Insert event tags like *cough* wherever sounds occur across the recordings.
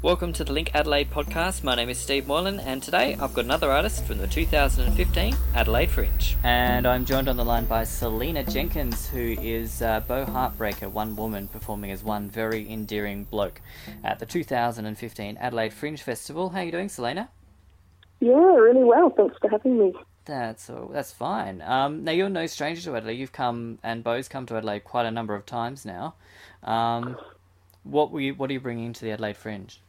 Welcome to the Link Adelaide podcast. My name is Steve Moylan, and today I've got another artist from the 2015 Adelaide Fringe. And I'm joined on the line by Selina Jenkins, who is uh, Beau Heartbreaker, one woman performing as one very endearing bloke at the 2015 Adelaide Fringe Festival. How are you doing, Selina? Yeah, really well. Thanks for having me. That's all, that's fine. Um, now you're no stranger to Adelaide. You've come and Beau's come to Adelaide quite a number of times now. Um, what were you, What are you bringing to the Adelaide Fringe?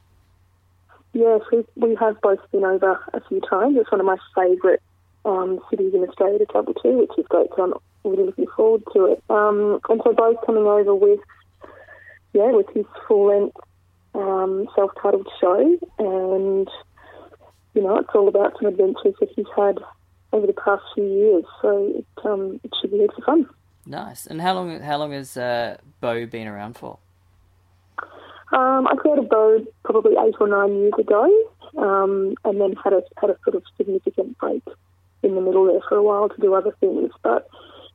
Yes, we, have both been over a few times. It's one of my favourite um, cities in Australia to travel to, which is great. So I'm really looking forward to it. Um, and so both coming over with, yeah, with his full length um, self-titled show, and you know, it's all about some adventures that he's had over the past few years. So it, um, it should be heaps of fun. Nice. And how long? How long has uh, Beau been around for? Um, I created Beau probably eight or nine years ago, um, and then had a had a sort of significant break in the middle there for a while to do other things. But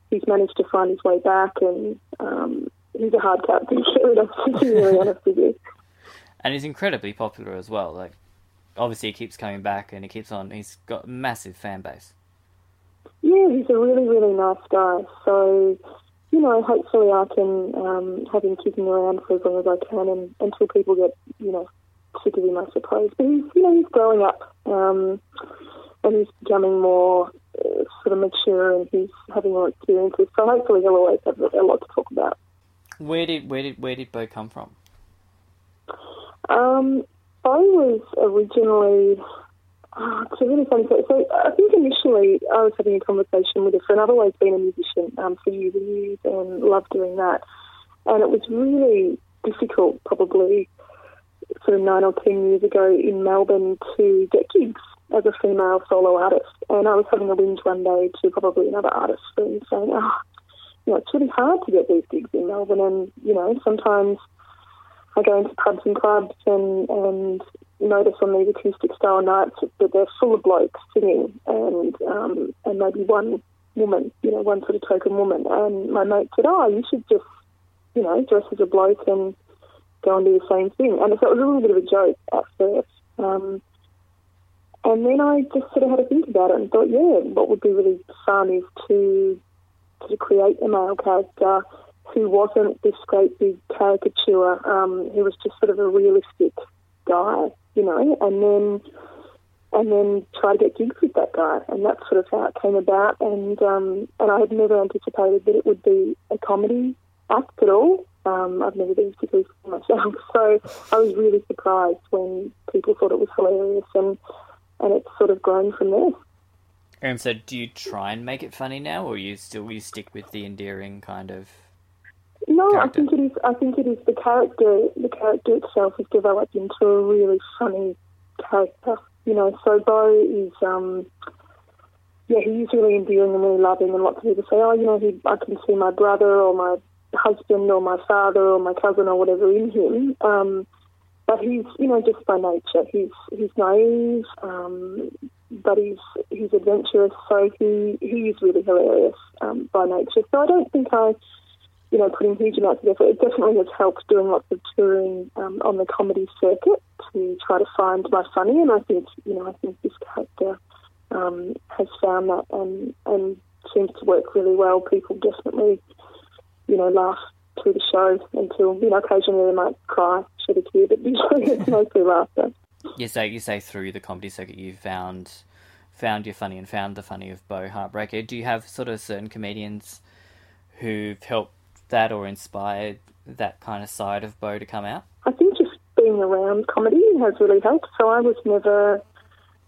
he's managed to find his way back, and um, he's a hard cat to get rid of. To be really *laughs* honest with you. And he's incredibly popular as well. Like, obviously, he keeps coming back, and he keeps on. He's got a massive fan base. Yeah, he's a really really nice guy. So you know, hopefully I can um, have him kicking around for as long as I can and, until people get, you know, sick of him, I suppose. But he's, you know, he's growing up um, and he's becoming more uh, sort of mature and he's having more experiences. So hopefully he'll always have a lot to talk about. Where did where did where did Beau come from? Um, I was originally Oh, it's a really funny story. So I think initially I was having a conversation with a friend. I've always been a musician um, for years and years and loved doing that. And it was really difficult, probably sort of nine or ten years ago in Melbourne, to get gigs as a female solo artist. And I was having a whinge one day to probably another artist friend saying, oh, you know, it's really hard to get these gigs in Melbourne. And, you know, sometimes I go into pubs and clubs and, and notice on these acoustic style nights that they're full of blokes singing and um, and maybe one woman, you know, one sort of token woman. And my mate said, "Oh, you should just, you know, dress as a bloke and go and do the same thing." And so it was a little bit of a joke at first. Um, and then I just sort of had to think about it and thought, yeah, what would be really fun is to to create a male character who wasn't this great big caricature, um, who was just sort of a realistic guy you know, and then and then try to get gigs with that guy, and that's sort of how it came about. And um, and I had never anticipated that it would be a comedy act at all. Um, I've never been particularly funny *laughs* myself, so I was really surprised when people thought it was hilarious, and and it's sort of grown from there. And so, do you try and make it funny now, or you still you stick with the endearing kind of? No, character? I think it is. I think it is the character. The character itself has developed into a really funny character. You know, so Beau is. Um, yeah, he's really endearing and really loving, and lots of people say, "Oh, you know, he, I can see my brother or my husband or my father or my cousin or whatever in him." Um, but he's, you know, just by nature, he's he's naive, um, but he's he's adventurous. So he he is really hilarious um, by nature. So I don't think I you know, putting huge amounts of effort. It definitely has helped doing lots of touring um, on the comedy circuit to try to find my funny, and I think, you know, I think this character um, has found that and and seems to work really well. People definitely, you know, laugh through the show until you know occasionally they might cry, shed a tear, but usually it's *laughs* mostly laughter. You say you say through the comedy circuit you've found found your funny and found the funny of Beau Heartbreaker. Do you have sort of certain comedians who've helped that or inspired that kind of side of Beau to come out? I think just being around comedy has really helped. So I was never,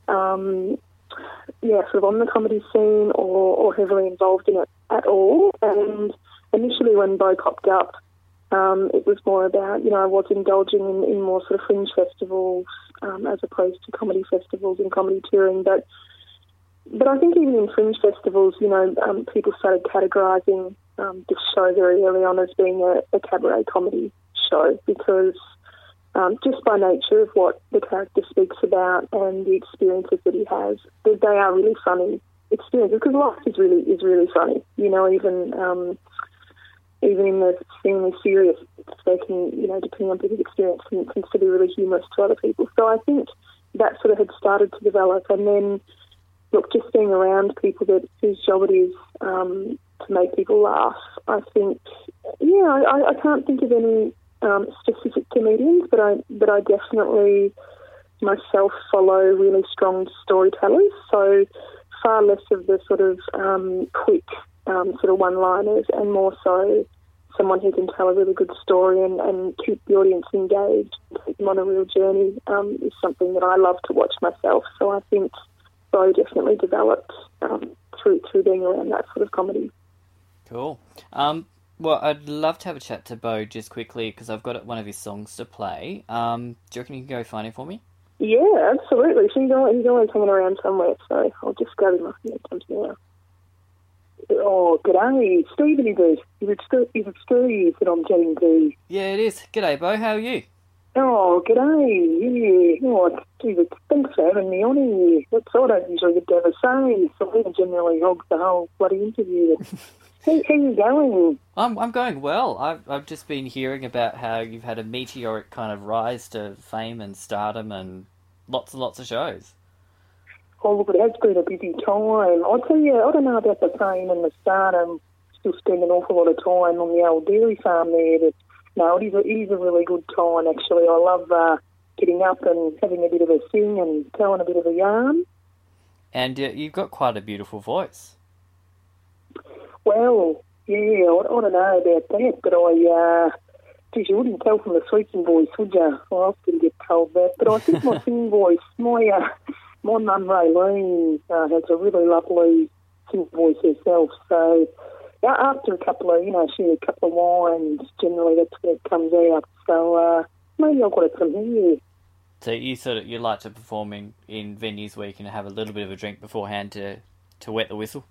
um, yeah, sort of on the comedy scene or, or heavily involved in it at all. And initially, when Beau popped up, um, it was more about, you know, I was indulging in, in more sort of fringe festivals um, as opposed to comedy festivals and comedy touring. But but I think even in fringe festivals, you know, um, people started categorising um, this show very early on as being a, a cabaret comedy show because um, just by nature of what the character speaks about and the experiences that he has, they, are really funny experiences because life is really is really funny. You know, even um, even in the extremely serious they can, you know, depending on people's experience, can, can still be really humorous to other people. So I think that sort of had started to develop, and then look, just being around people that whose job it is um, to make people laugh. I think, yeah, I, I can't think of any um, specific comedians, but I but I definitely myself follow really strong storytellers. So far less of the sort of um, quick um, sort of one-liners, and more so someone who can tell a really good story and, and keep the audience engaged, take them on a real journey um, is something that I love to watch myself. So I think Beau definitely developed um, through through being around that sort of comedy. Cool. Um, well, I'd love to have a chat to Beau just quickly because I've got one of his songs to play. Um, do you reckon you can go find it for me? Yeah, absolutely. So he's always, he's always hanging around somewhere, so I'll just grab him off and now. Oh, g'day. Stephen is it? Is it, St- is it Steve that I'm getting to? Yeah, it is. G'day, Beau. How are you? Oh, g'day. Yeah. Oh, geez, thanks for having me on here. That's I don't usually get to have a say, so I generally hog the whole bloody interview. *laughs* how, how you going? I'm I'm going well. I've I've just been hearing about how you've had a meteoric kind of rise to fame and stardom and lots and lots of shows. Oh, look, it has been a busy time. I tell you, I don't know about the fame and the stardom. Still spend an awful lot of time on the old dairy farm there, but no, it is a, it is a really good time actually. I love uh, getting up and having a bit of a sing and telling a bit of a yarn. And uh, you've got quite a beautiful voice. Well, yeah, I, I don't know about that, but I, uh, geez, you wouldn't tell from the speaking voice, would you? I often get told that, but I think my *laughs* singing voice, my uh, my mum Raylene uh, has a really lovely singing voice herself, so yeah, after a couple of, you know, she a couple of wines, generally that's where it comes out. So uh, maybe I've got it from here. So you sort of you like to perform in, in venues where you can have a little bit of a drink beforehand to to wet the whistle.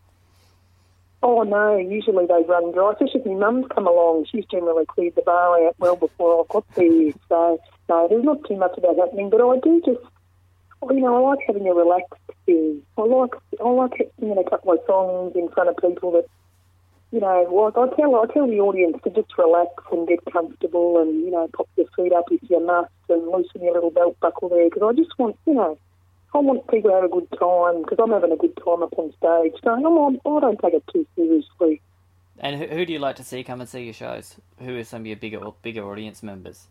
Oh no, usually they run dry. Especially if my mum's come along, she's generally cleared the bar out well before I got there. So no, there's not too much about happening. But I do just, oh, you know, I like having a relaxed thing. I like I like singing a couple of songs in front of people that you know, well, I tell I tell the audience to just relax and get comfortable, and you know, pop your feet up if you must, and loosen your little belt buckle there, because I just want, you know, I want people to have a good time because I'm having a good time up on stage. So I'm, I'm, I don't take it too seriously. And who, who do you like to see come and see your shows? Who are some of your bigger bigger audience members?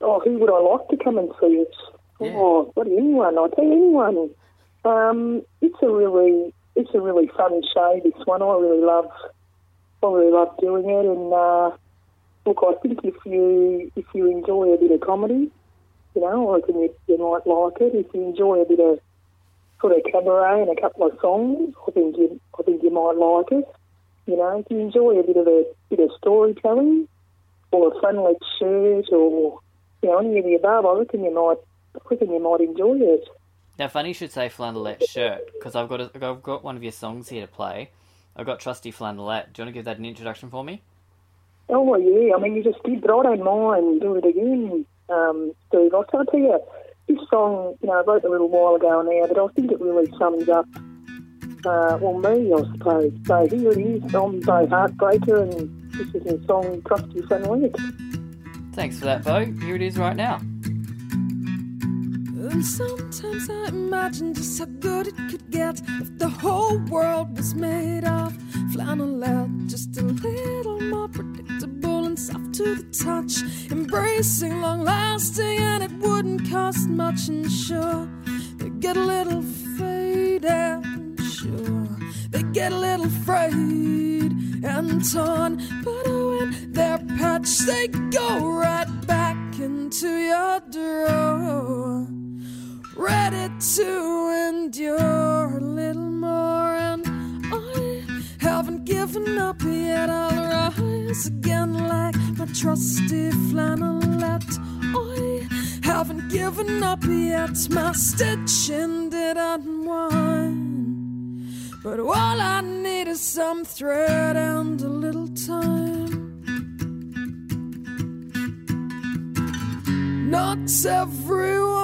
Oh, who would I like to come and see us? Yeah. Oh, what anyone? I tell you, anyone. Um, it's a really it's a really fun show. This one, I really love. I really love doing it, and uh, look, I think if you if you enjoy a bit of comedy, you know, I reckon you, you might like it. If you enjoy a bit of sort of cabaret and a couple of songs, I think you I think you might like it. You know, if you enjoy a bit of a bit of storytelling or a flannelette shirt or you know any of the above, I reckon you might I reckon you might enjoy it. Now, funny you should say flannelette shirt because I've got a, I've got one of your songs here to play. I've got Trusty Flannelette. Do you want to give that an introduction for me? Oh well, yeah. I mean, you just did, but I don't mind do it again, um, Steve. I'll tell you, this song, you know, I wrote a little while ago now, but I think it really sums up, uh, well, me, I suppose. So here it is. I'm Beau Heartbreaker, and this is my song, Trusty Flannelette. Thanks for that, Beau. Here it is right now. And sometimes I imagine just how good it could get if the whole world was made of flannelette. Just a little more predictable and soft to the touch, embracing, long lasting, and it wouldn't cost much. And sure, they get a little faded. Sure, they get a little frayed and torn, but when they're patched, they go right back into your drawer ready to endure a little more. And I haven't given up yet. I'll rise again like my trusty flannelette. I haven't given up yet. My stitching did unwind. But all I need is some thread and a little time. Not everyone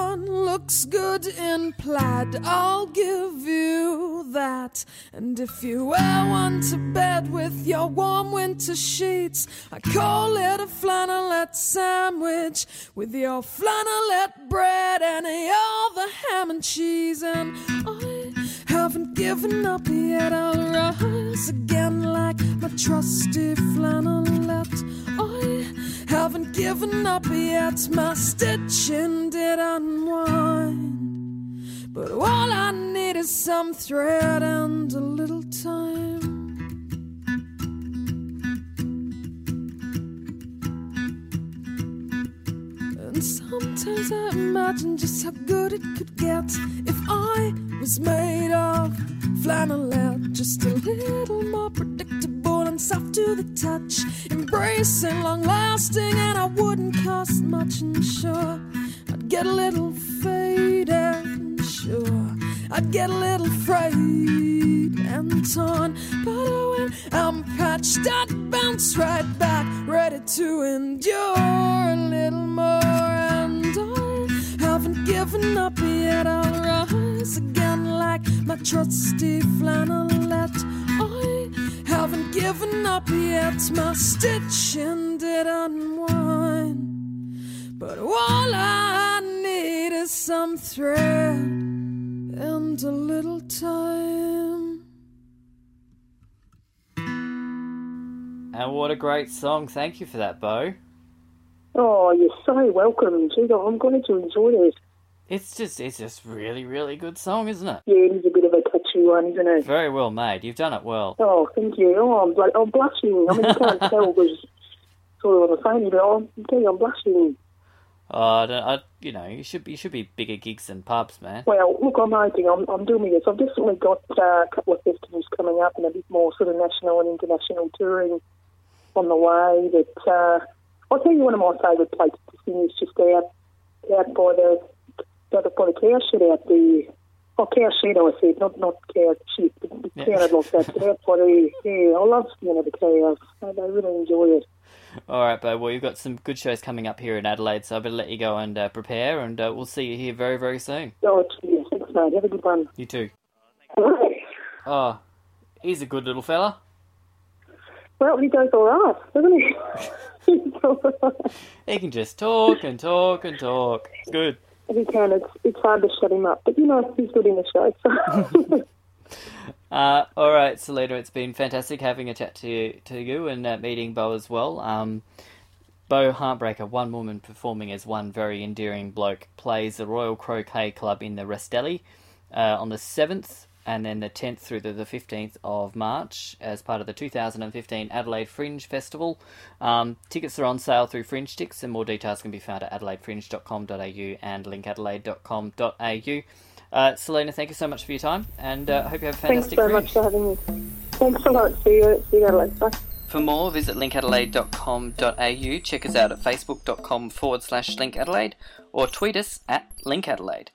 looks good in plaid. I'll give you that. And if you wear one to bed with your warm winter sheets, I call it a flannelette sandwich with your flannelette bread and all the ham and cheese. And I haven't given up yet, I'll rise again like my trusty flannelette. Haven't given up yet, my stitching did unwind. But all I need is some thread and a little time. And sometimes I imagine just how good it could get if I was made of flannelette, just a little more predictable and soft to the touch, embracing, long lasting, and I wouldn't cost much. And sure, I'd get a little faded, sure, I'd get a little frayed and torn, but when I'm patched, I'd bounce right back, ready to endure a little more. And I haven't given up yet, I'll rise again like my trusty flannelette. I haven't given up yet, my stitching did unwind. But all I need is some thread and a little time. And what a great song. Thank you for that, Beau. Oh, you're so welcome. Gee, I'm going to enjoy it. It's just it's just really, really good song, isn't it? Yeah, it is a bit catchy one, isn't it? Very well made. You've done it well. Oh, thank you. Oh, I'm, bl- I'm blushing. I mean, you can't tell *laughs* because sort of on the phone, but I'm, I'm telling you, I'm blushing. Oh, I don't, I, you know, you should be you should be bigger gigs than pubs, man. Well, look, I'm hoping I'm, I'm doing this. I've definitely got uh, a couple of festivals coming up and a bit more sort of national and international touring on the way. But uh, I'll tell you one of my favourite places to sing is just out out by the the, by the cow shed out there. Cow shed, I said, not not cow shit. It Yeah. sounded like that. But out by the yeah, I love singing at the cows. They they really enjoy it. All right, Beau. Well, you've got some good shows coming up here in Adelaide, so I better let you go and uh, prepare, and uh, we'll see you here very, very soon. Oh, cheers. Thanks, mate. Have a good one. You too. Oh, he's a good little fella. Well, he goes all right, doesn't he? *laughs* *laughs* He's all right. He can just talk and talk and talk. It's good. He can. It's it's hard to shut him up, but you know he's good in the show. So. *laughs* Uh, all right, Selina, it's been fantastic having a chat to you, to you and uh, meeting Beau as well. Um, Beau Heartbreaker, one woman performing as one very endearing bloke, plays the Royal Croquet Club in the Restelli uh, on the 7th and then the 10th through to the 15th of March as part of the 2015 Adelaide Fringe Festival. Um, tickets are on sale through FringeTIX, and more details can be found at adelaidefringe.com.au and linkadelaide.com.au. Uh, Selina, thank you so much for your time, and uh, I hope you have a fantastic. Thanks fantastic very fringe. much for having me. Thanks a lot. See you. See you later. Bye. For more, visit linkadelaide.com.au, check us out at facebook.com forward slash linkadelaide, or tweet us at linkadelaide.